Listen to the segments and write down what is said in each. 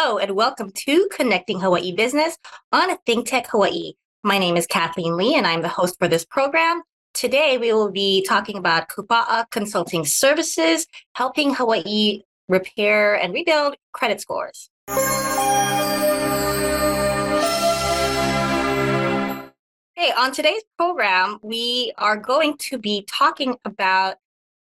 Hello, and welcome to Connecting Hawaii Business on Think Tech Hawaii. My name is Kathleen Lee, and I'm the host for this program. Today, we will be talking about Kupa'a Consulting Services, helping Hawaii repair and rebuild credit scores. Hey, on today's program, we are going to be talking about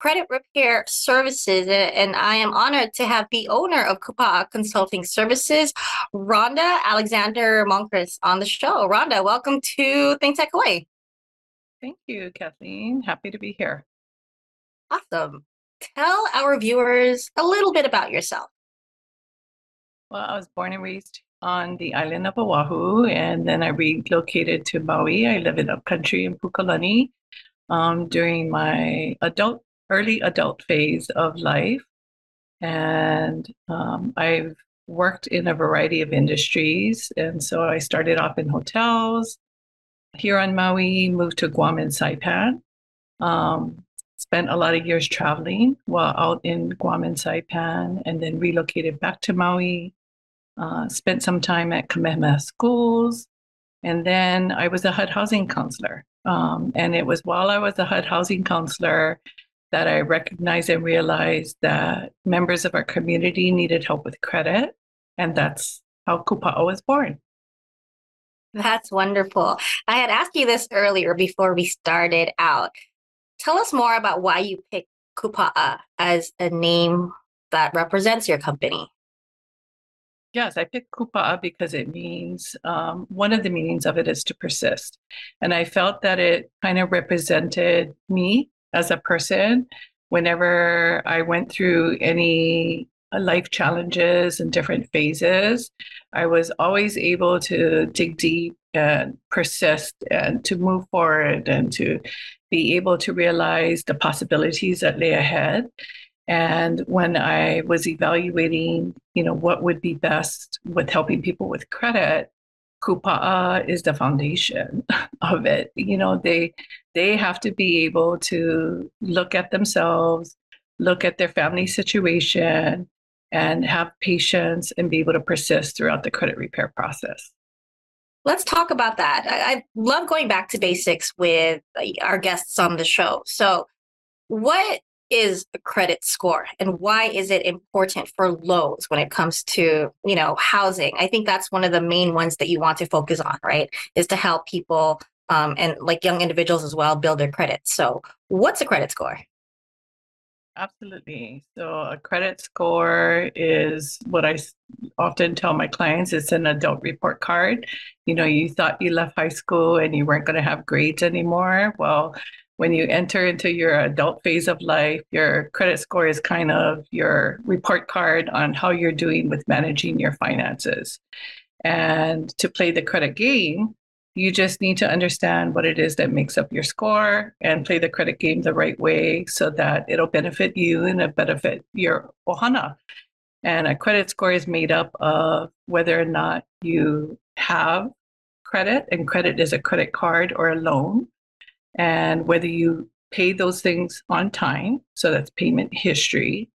credit repair services. And I am honored to have the owner of Kupa'a Consulting Services, Rhonda Alexander Monkres, on the show. Rhonda, welcome to Think Tech Hawaii. Thank you, Kathleen. Happy to be here. Awesome. Tell our viewers a little bit about yourself. Well, I was born and raised on the island of Oahu, and then I relocated to Maui. I live in upcountry in Pukalani um, during my adult early adult phase of life. And um, I've worked in a variety of industries. And so I started off in hotels here on Maui, moved to Guam and Saipan. Um, spent a lot of years traveling while out in Guam and Saipan, and then relocated back to Maui. Uh, spent some time at Kamehameha schools, and then I was a HUD housing counselor. Um, and it was while I was a HUD housing counselor that I recognized and realized that members of our community needed help with credit. And that's how Kupa'a was born. That's wonderful. I had asked you this earlier before we started out. Tell us more about why you picked Kupa'a as a name that represents your company. Yes, I picked Kupa'a because it means um, one of the meanings of it is to persist. And I felt that it kind of represented me as a person whenever I went through any uh, life challenges and different phases, I was always able to dig deep and persist and to move forward and to be able to realize the possibilities that lay ahead. And when I was evaluating, you know, what would be best with helping people with credit, Kupa'a is the foundation of it. You know, they they have to be able to look at themselves, look at their family situation, and have patience and be able to persist throughout the credit repair process. Let's talk about that. I, I love going back to basics with our guests on the show. So, what is a credit score and why is it important for loans when it comes to you know housing? I think that's one of the main ones that you want to focus on right is to help people um, and like young individuals as well build their credit. So what's a credit score? Absolutely. So a credit score is what i often tell my clients it's an adult report card. You know you thought you left high school and you weren't going to have grades anymore. Well when you enter into your adult phase of life, your credit score is kind of your report card on how you're doing with managing your finances. And to play the credit game, you just need to understand what it is that makes up your score and play the credit game the right way so that it'll benefit you and it benefit your ohana. And a credit score is made up of whether or not you have credit, and credit is a credit card or a loan and whether you pay those things on time. So that's payment history.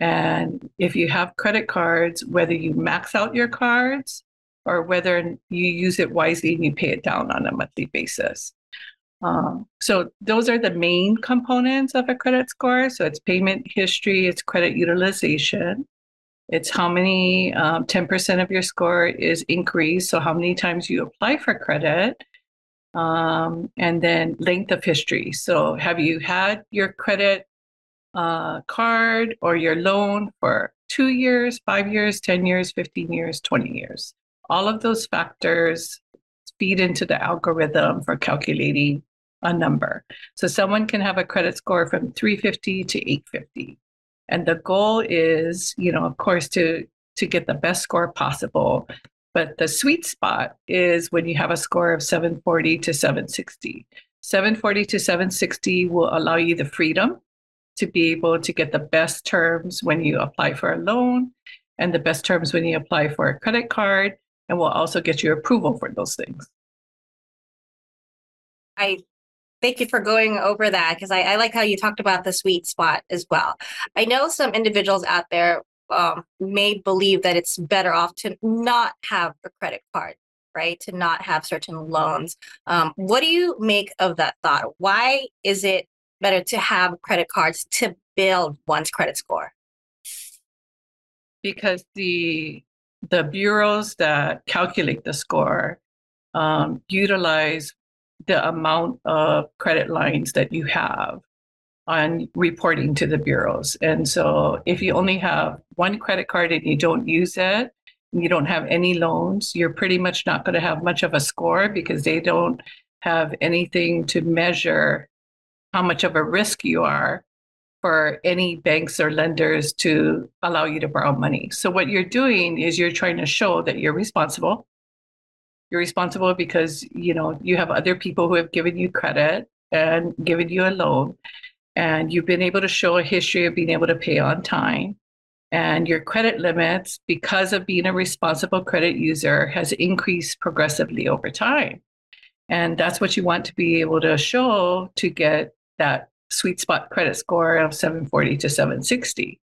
And if you have credit cards, whether you max out your cards or whether you use it wisely and you pay it down on a monthly basis. Um, so those are the main components of a credit score. So it's payment history, it's credit utilization, it's how many um, 10% of your score is increased. So how many times you apply for credit, um, and then length of history. So, have you had your credit uh, card or your loan for two years, five years, 10 years, 15 years, 20 years? All of those factors feed into the algorithm for calculating a number. So, someone can have a credit score from 350 to 850. And the goal is, you know, of course, to to get the best score possible but the sweet spot is when you have a score of 740 to 760. 740 to 760 will allow you the freedom to be able to get the best terms when you apply for a loan and the best terms when you apply for a credit card, and will also get you approval for those things. I thank you for going over that because I, I like how you talked about the sweet spot as well. I know some individuals out there um, may believe that it's better off to not have a credit card, right? To not have certain loans. Um, what do you make of that thought? Why is it better to have credit cards to build one's credit score? Because the the bureaus that calculate the score um, utilize the amount of credit lines that you have on reporting to the bureaus. And so if you only have one credit card and you don't use it, you don't have any loans, you're pretty much not going to have much of a score because they don't have anything to measure how much of a risk you are for any banks or lenders to allow you to borrow money. So what you're doing is you're trying to show that you're responsible. You're responsible because, you know, you have other people who have given you credit and given you a loan and you've been able to show a history of being able to pay on time. And your credit limits because of being a responsible credit user has increased progressively over time. And that's what you want to be able to show to get that sweet spot credit score of 740 to 760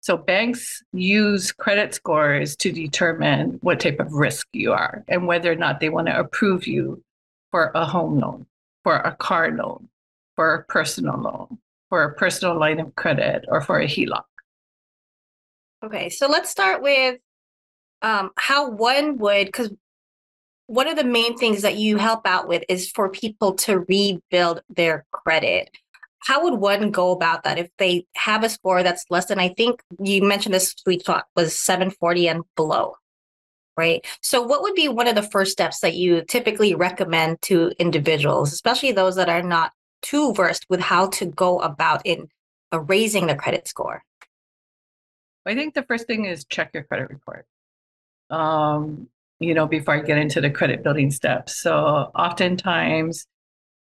so banks use credit scores to determine what type of risk you are and whether or not they want to approve you for a home loan for a car loan for a personal loan, for a personal line of credit, or for a HELOC. Okay, so let's start with um, how one would, because one of the main things that you help out with is for people to rebuild their credit. How would one go about that if they have a score that's less than, I think you mentioned this sweet spot was 740 and below, right? So, what would be one of the first steps that you typically recommend to individuals, especially those that are not too versed with how to go about in uh, raising the credit score? I think the first thing is check your credit report. Um, you know, before I get into the credit building steps. So oftentimes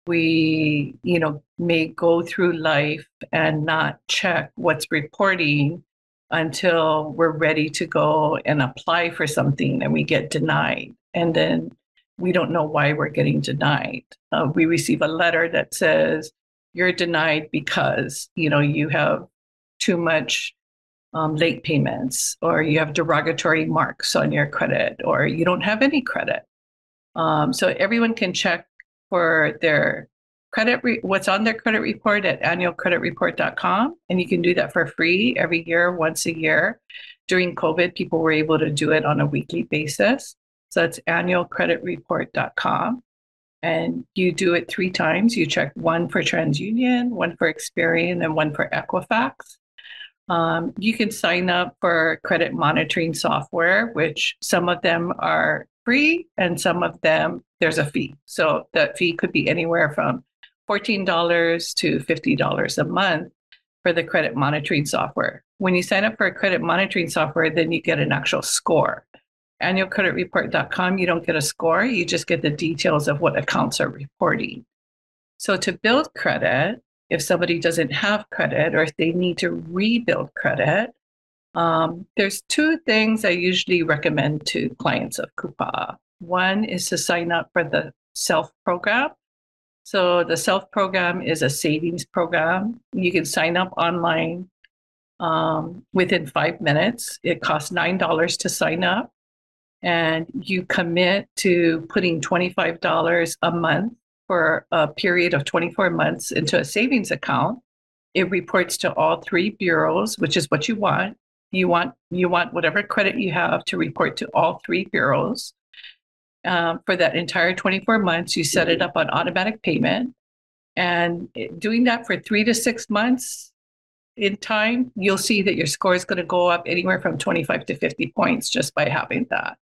we, you know, may go through life and not check what's reporting until we're ready to go and apply for something and we get denied. And then we don't know why we're getting denied. Uh, we receive a letter that says you're denied because you know you have too much um, late payments, or you have derogatory marks on your credit, or you don't have any credit. Um, so everyone can check for their credit re- what's on their credit report at annualcreditreport.com and you can do that for free every year once a year during covid people were able to do it on a weekly basis so it's annualcreditreport.com. And you do it three times. You check one for TransUnion, one for Experian, and one for Equifax. Um, you can sign up for credit monitoring software, which some of them are free and some of them there's a fee. So that fee could be anywhere from $14 to $50 a month for the credit monitoring software. When you sign up for a credit monitoring software, then you get an actual score annualcreditreport.com, you don't get a score, you just get the details of what accounts are reporting. So to build credit, if somebody doesn't have credit or if they need to rebuild credit, um, there's two things I usually recommend to clients of Kupa'a. One is to sign up for the SELF program. So the SELF program is a savings program. You can sign up online um, within five minutes. It costs $9 to sign up and you commit to putting $25 a month for a period of 24 months into a savings account, it reports to all three bureaus, which is what you want. You want you want whatever credit you have to report to all three bureaus. Um, for that entire 24 months, you set it up on automatic payment. And doing that for three to six months in time, you'll see that your score is going to go up anywhere from 25 to 50 points just by having that.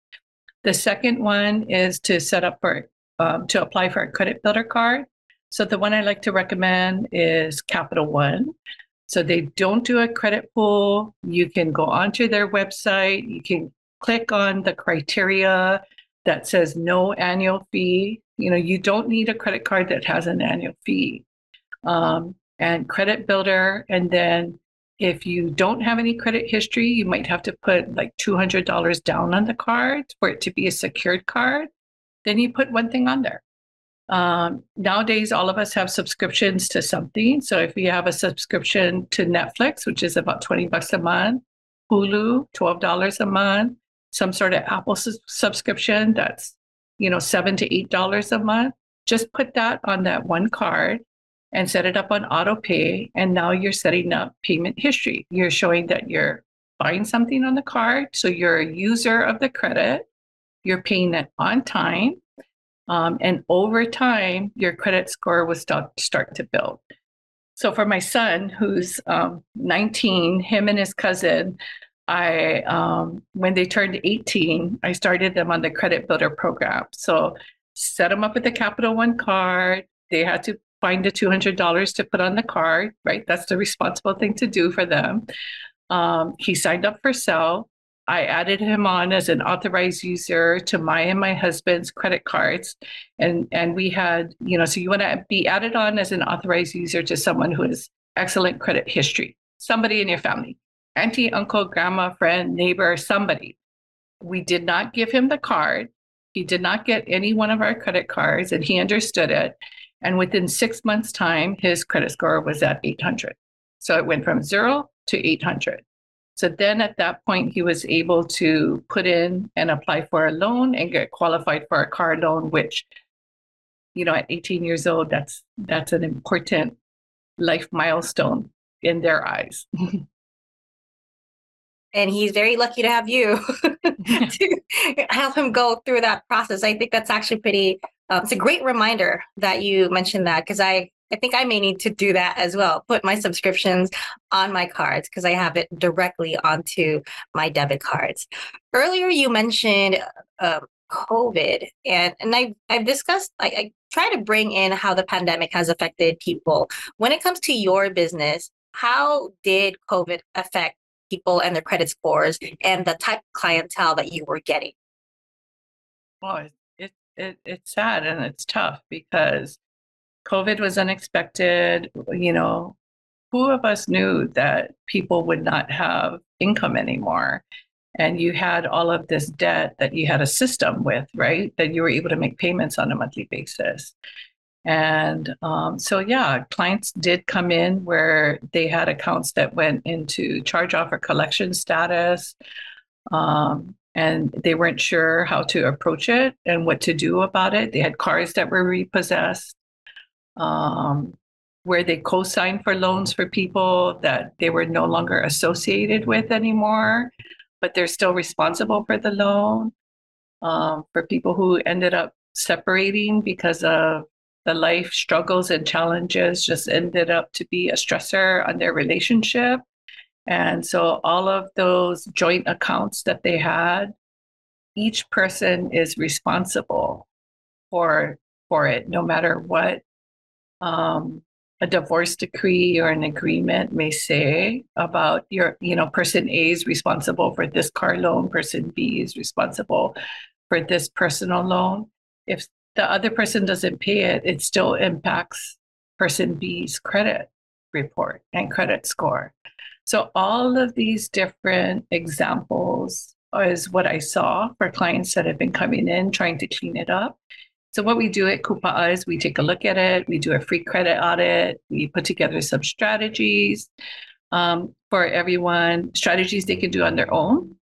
The second one is to set up for um, to apply for a credit builder card. So the one I like to recommend is Capital One. So they don't do a credit pull. You can go onto their website. You can click on the criteria that says no annual fee. You know, you don't need a credit card that has an annual fee. Um, and credit builder, and then if you don't have any credit history, you might have to put like $200 down on the card for it to be a secured card. Then you put one thing on there. Um, nowadays, all of us have subscriptions to something. So if you have a subscription to Netflix, which is about 20 bucks a month, Hulu, $12 a month, some sort of Apple su- subscription that's, you know, seven to eight dollars a month. Just put that on that one card and set it up on auto pay. And now you're setting up payment history. You're showing that you're buying something on the card. So you're a user of the credit. You're paying it on time. Um, and over time, your credit score will start, start to build. So for my son, who's um, 19, him and his cousin, I um, when they turned 18, I started them on the credit builder program. So set them up with the Capital One card. They had to find the $200 to put on the card, right? That's the responsible thing to do for them. Um, he signed up for SELF. I added him on as an authorized user to my and my husband's credit cards. And, and we had, you know, so you want to be added on as an authorized user to someone who has excellent credit history, somebody in your family, auntie, uncle, grandma, friend, neighbor, somebody. We did not give him the card. He did not get any one of our credit cards and he understood it. And within six months' time, his credit score was at 800. So it went from zero to 800. So then at that point, he was able to put in and apply for a loan and get qualified for a car loan, which, you know, at 18 years old, that's that's an important life milestone in their eyes. and he's very lucky to have you to help him go through that process. I think that's actually pretty. Um, it's a great reminder that you mentioned that because I I think I may need to do that as well. Put my subscriptions on my cards because I have it directly onto my debit cards. Earlier, you mentioned uh, COVID, and and I I've discussed. I, I try to bring in how the pandemic has affected people. When it comes to your business, how did COVID affect people and their credit scores and the type of clientele that you were getting? Well, it, it it's sad and it's tough because COVID was unexpected. You know, who of us knew that people would not have income anymore? And you had all of this debt that you had a system with, right? That you were able to make payments on a monthly basis. And um, so, yeah, clients did come in where they had accounts that went into charge off or collection status. Um, and they weren't sure how to approach it and what to do about it. They had cars that were repossessed um, where they co-signed for loans for people that they were no longer associated with anymore, but they're still responsible for the loan. Um, for people who ended up separating because of the life struggles and challenges, just ended up to be a stressor on their relationship. And so all of those joint accounts that they had, each person is responsible for for it, no matter what um, a divorce decree or an agreement may say about your, you know, person A is responsible for this car loan, person B is responsible for this personal loan. If the other person doesn't pay it, it still impacts person B's credit report and credit score. So all of these different examples is what I saw for clients that have been coming in trying to clean it up. So what we do at Kupa'a is we take a look at it, we do a free credit audit, we put together some strategies um, for everyone, strategies they can do on their own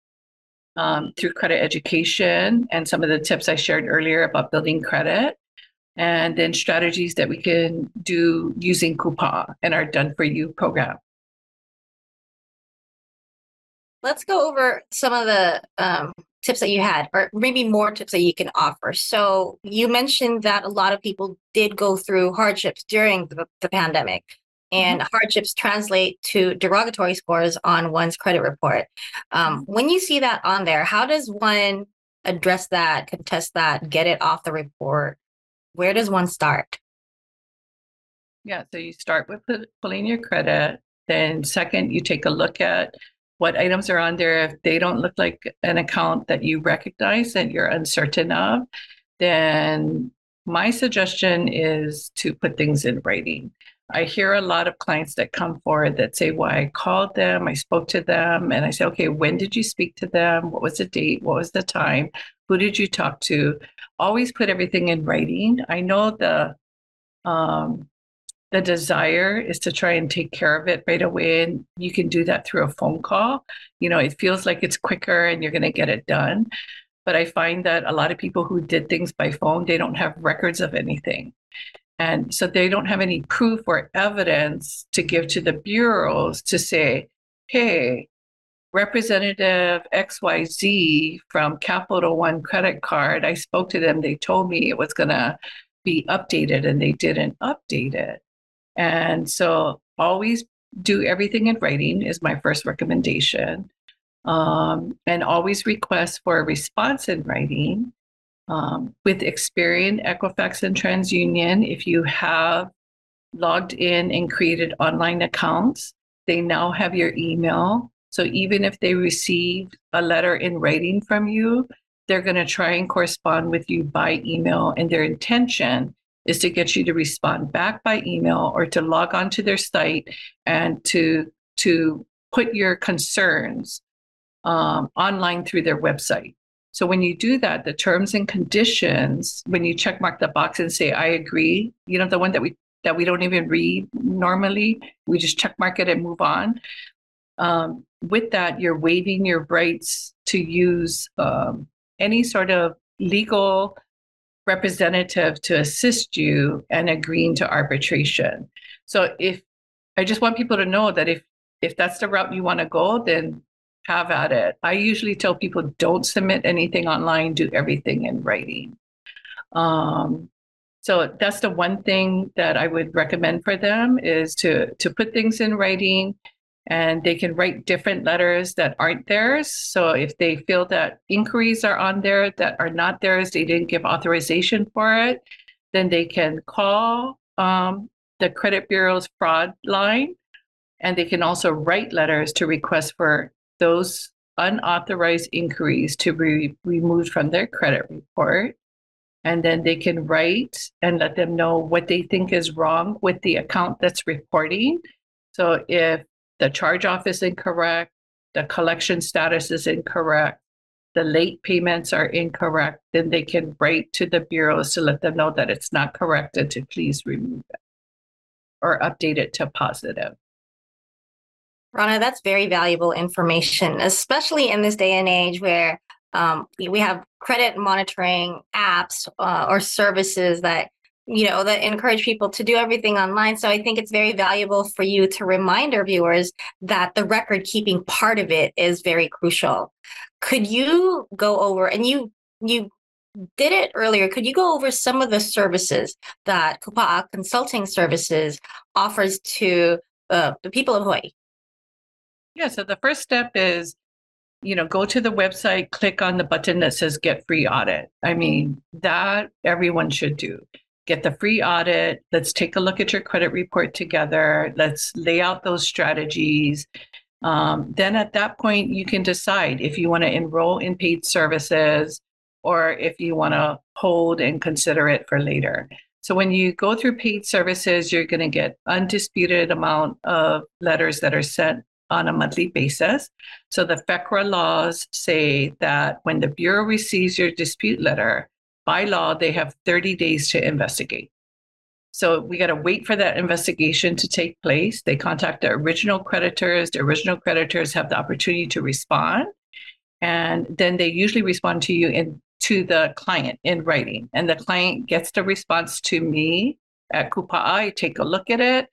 um, through credit education and some of the tips I shared earlier about building credit. And then strategies that we can do using Kupa'a and our Done For You program. Let's go over some of the um, tips that you had, or maybe more tips that you can offer. So you mentioned that a lot of people did go through hardships during the, the pandemic, and mm-hmm. hardships translate to derogatory scores on one's credit report. Um, when you see that on there, how does one address that, contest that, get it off the report? Where does one start? Yeah, so you start with pulling your credit. Then, second, you take a look at what items are on there. If they don't look like an account that you recognize and you're uncertain of, then my suggestion is to put things in writing. I hear a lot of clients that come forward that say, Well, I called them, I spoke to them, and I say, Okay, when did you speak to them? What was the date? What was the time? Who did you talk to? Always put everything in writing. I know the um, the desire is to try and take care of it right away. And you can do that through a phone call. You know, it feels like it's quicker and you're going to get it done. But I find that a lot of people who did things by phone, they don't have records of anything. And so they don't have any proof or evidence to give to the bureaus to say, hey, Representative XYZ from Capital One credit card, I spoke to them. They told me it was going to be updated and they didn't update it. And so always do everything in writing is my first recommendation. Um, and always request for a response in writing. Um, with Experian, Equifax, and TransUnion, if you have logged in and created online accounts, they now have your email. So even if they receive a letter in writing from you, they're going to try and correspond with you by email. And their intention is to get you to respond back by email or to log on to their site and to to put your concerns um, online through their website. So when you do that, the terms and conditions, when you check mark the box and say I agree, you know the one that we that we don't even read normally, we just check mark it and move on. Um, with that, you're waiving your rights to use um, any sort of legal representative to assist you and agreeing to arbitration. So if I just want people to know that if if that's the route you want to go, then have at it. I usually tell people don't submit anything online, do everything in writing. Um, so that's the one thing that I would recommend for them is to to put things in writing and they can write different letters that aren't theirs. So if they feel that inquiries are on there that are not theirs, they didn't give authorization for it, then they can call um, the credit bureau's fraud line, and they can also write letters to request for those unauthorized inquiries to be removed from their credit report. And then they can write and let them know what they think is wrong with the account that's reporting. So if the charge off is incorrect, the collection status is incorrect, the late payments are incorrect, then they can write to the bureaus to let them know that it's not correct and to please remove it or update it to positive. Rhonda, that's very valuable information, especially in this day and age where um, we have credit monitoring apps uh, or services that you know that encourage people to do everything online. So i think it's very valuable for you to remind our viewers that the record keeping part of it is very crucial. Could you go over and you you did it earlier could you go over some of the services that kupa'a consulting services offers to uh, the people of hawaii? Yeah so the first step is you know, go to the website, click on the button that says get free audit. I mean, that everyone should do get the free audit. Let's take a look at your credit report together. Let's lay out those strategies. Um, then at that point, you can decide if you want to enroll in paid services or if you want to hold and consider it for later. So when you go through paid services, you're going to get undisputed amount of letters that are sent on a monthly basis. So the FECRA laws say that when the Bureau receives your dispute letter, by law, they have 30 days to investigate. So we got to wait for that investigation to take place. They contact the original creditors. The original creditors have the opportunity to respond. And then they usually respond to you in to the client in writing. And the client gets the response to me at Kupa'a. I take a look at it.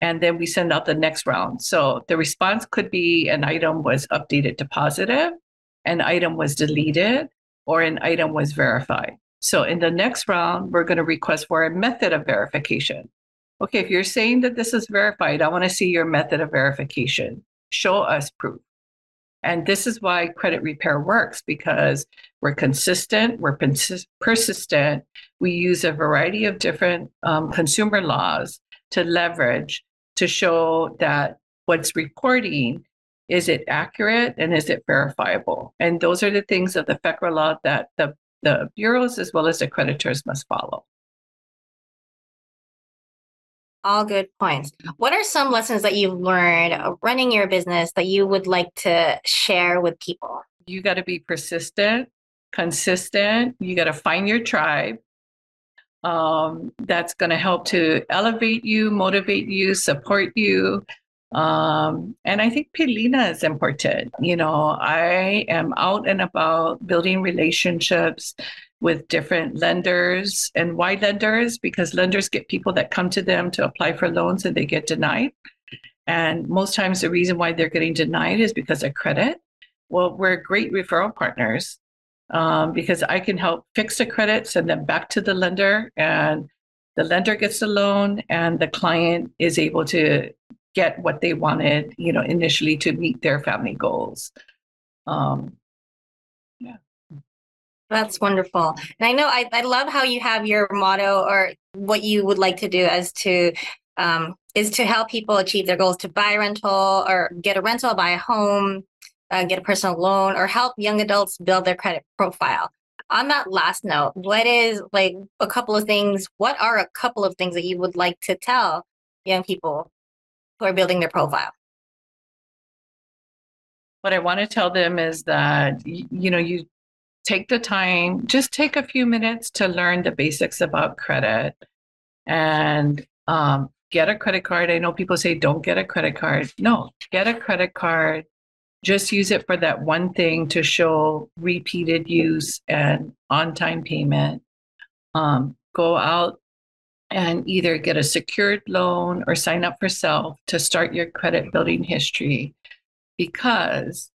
And then we send out the next round. So the response could be an item was updated to positive, an item was deleted, or an item was verified. So in the next round, we're going to request for a method of verification. Okay, if you're saying that this is verified, I want to see your method of verification. Show us proof. And this is why credit repair works because we're consistent, we're persistent. We use a variety of different um, consumer laws to leverage to show that what's reporting is it accurate and is it verifiable? And those are the things of the FECRA law that the the bureaus as well as the creditors must follow. All good points. What are some lessons that you've learned running your business that you would like to share with people? You got to be persistent, consistent. You got to find your tribe. um, that's going to help to elevate you, motivate you, support you. Um, and I think Pilina is important. You know, I am out and about building relationships with different lenders. And why lenders? Because lenders get people that come to them to apply for loans and they get denied. And most times the reason why they're getting denied is because of credit. Well, we're great referral partners um, because I can help fix the credit, send them back to the lender, and the lender gets the loan, and the client is able to get what they wanted, you know, initially to meet their family goals. Um, yeah. That's wonderful. And I know I, I love how you have your motto or what you would like to do as to um, is to help people achieve their goals to buy rental or get a rental, buy a home, uh, get a personal loan, or help young adults build their credit profile. On that last note, what is like a couple of things? What are a couple of things that you would like to tell young people who are building their profile? What I want to tell them is that, you know, you take the time, just take a few minutes to learn the basics about credit and um, get a credit card. I know people say don't get a credit card. No, get a credit card just use it for that one thing to show repeated use and on time payment. Um, go out and either get a secured loan or sign up for self to start your credit building history because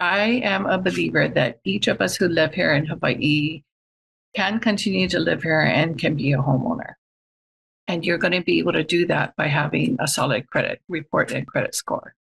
I am a believer that each of us who live here in Hawaii can continue to live here and can be a homeowner. And you're going to be able to do that by having a solid credit report and credit score.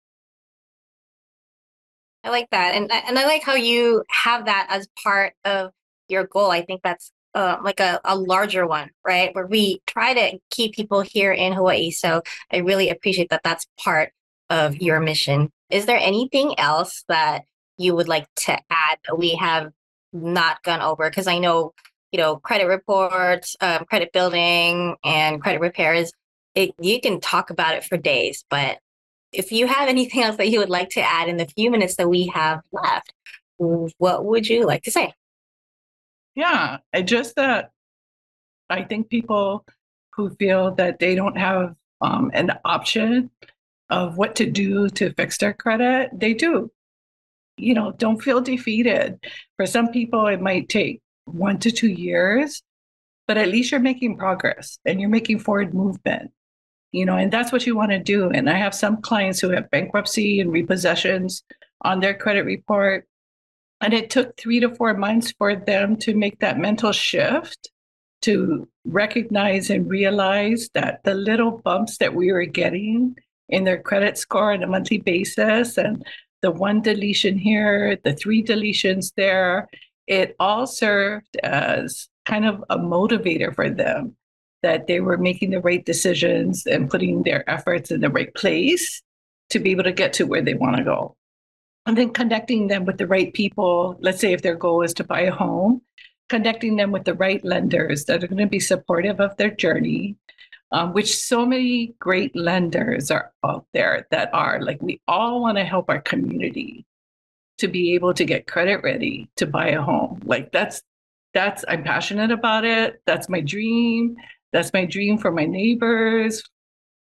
I like that, and and I like how you have that as part of your goal. I think that's uh, like a, a larger one, right? Where we try to keep people here in Hawaii. So I really appreciate that. That's part of your mission. Is there anything else that you would like to add that we have not gone over? Because I know you know credit reports, um, credit building, and credit repairs. It, you can talk about it for days, but if you have anything else that you would like to add in the few minutes that we have left, what would you like to say? Yeah, just that I think people who feel that they don't have um, an option of what to do to fix their credit, they do. You know, don't feel defeated. For some people, it might take one to two years, but at least you're making progress and you're making forward movement you know, and that's what you want to do. And I have some clients who have bankruptcy and repossessions on their credit report. And it took three to four months for them to make that mental shift to recognize and realize that the little bumps that we were getting in their credit score on a monthly basis and the one deletion here, the three deletions there, it all served as kind of a motivator for them that they were making the right decisions and putting their efforts in the right place to be able to get to where they want to go. And then connecting them with the right people. Let's say if their goal is to buy a home, connecting them with the right lenders that are going to be supportive of their journey, um, which so many great lenders are out there that are like, we all want to help our community to be able to get credit ready to buy a home. Like that's, that's, I'm passionate about it. That's my dream. That's my dream for my neighbors,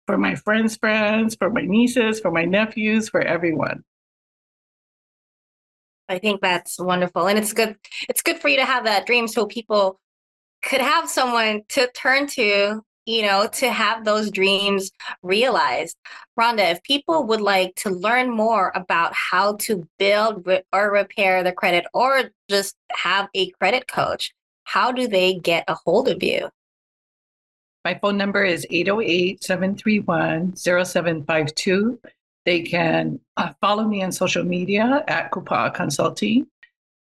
for my friends' friends, for my nieces, for my nephews, for everyone. I think that's wonderful. And it's good it's good for you to have that dream so people could have someone to turn to, you know, to have those dreams realized. Rhonda, if people would like to learn more about how to build or repair the credit or just have a credit coach, how do they get a hold of you? My phone number is 808 731 0752. They can uh, follow me on social media at Kupa'a Consulting.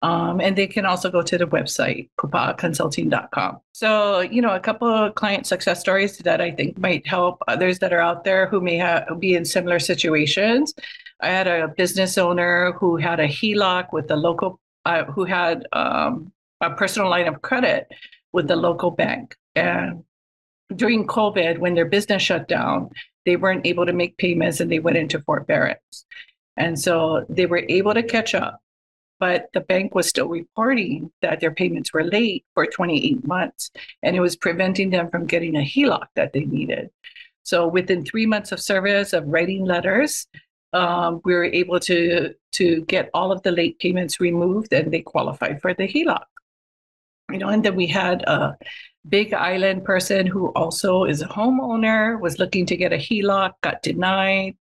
Um, and they can also go to the website, kupa'aconsulting.com. So, you know, a couple of client success stories that I think might help others that are out there who may be in similar situations. I had a business owner who had a HELOC with the local, uh, who had um, a personal line of credit with the local bank. And during COVID, when their business shut down, they weren't able to make payments and they went into Fort forbearance. And so they were able to catch up. but the bank was still reporting that their payments were late for 28 months, and it was preventing them from getting a HELOC that they needed. So within three months of service of writing letters, um, we were able to to get all of the late payments removed, and they qualified for the HELOC. You know, and then we had a Big Island person who also is a homeowner was looking to get a HELOC, got denied,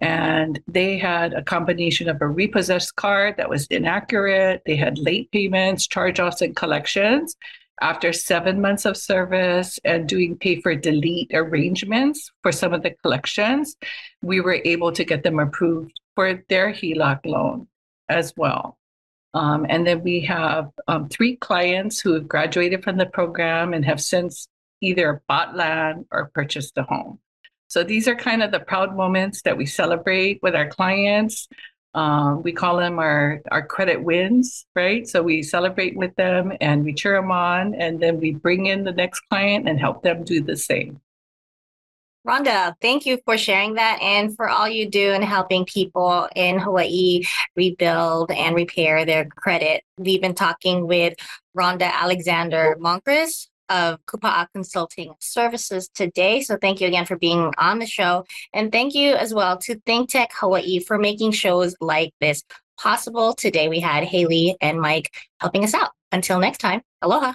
and they had a combination of a repossessed card that was inaccurate. They had late payments, charge-offs, and collections. After seven months of service and doing pay for delete arrangements for some of the collections, we were able to get them approved for their HELOC loan as well. Um, and then we have um, three clients who have graduated from the program and have since either bought land or purchased a home. So these are kind of the proud moments that we celebrate with our clients. Um, we call them our, our credit wins, right? So we celebrate with them and we cheer them on, and then we bring in the next client and help them do the same. Rhonda, thank you for sharing that and for all you do in helping people in Hawaii rebuild and repair their credit. We've been talking with Rhonda Alexander Monkres of Kupa'a Consulting Services today. So thank you again for being on the show. And thank you as well to Think Tech Hawaii for making shows like this possible. Today we had Haley and Mike helping us out. Until next time, aloha.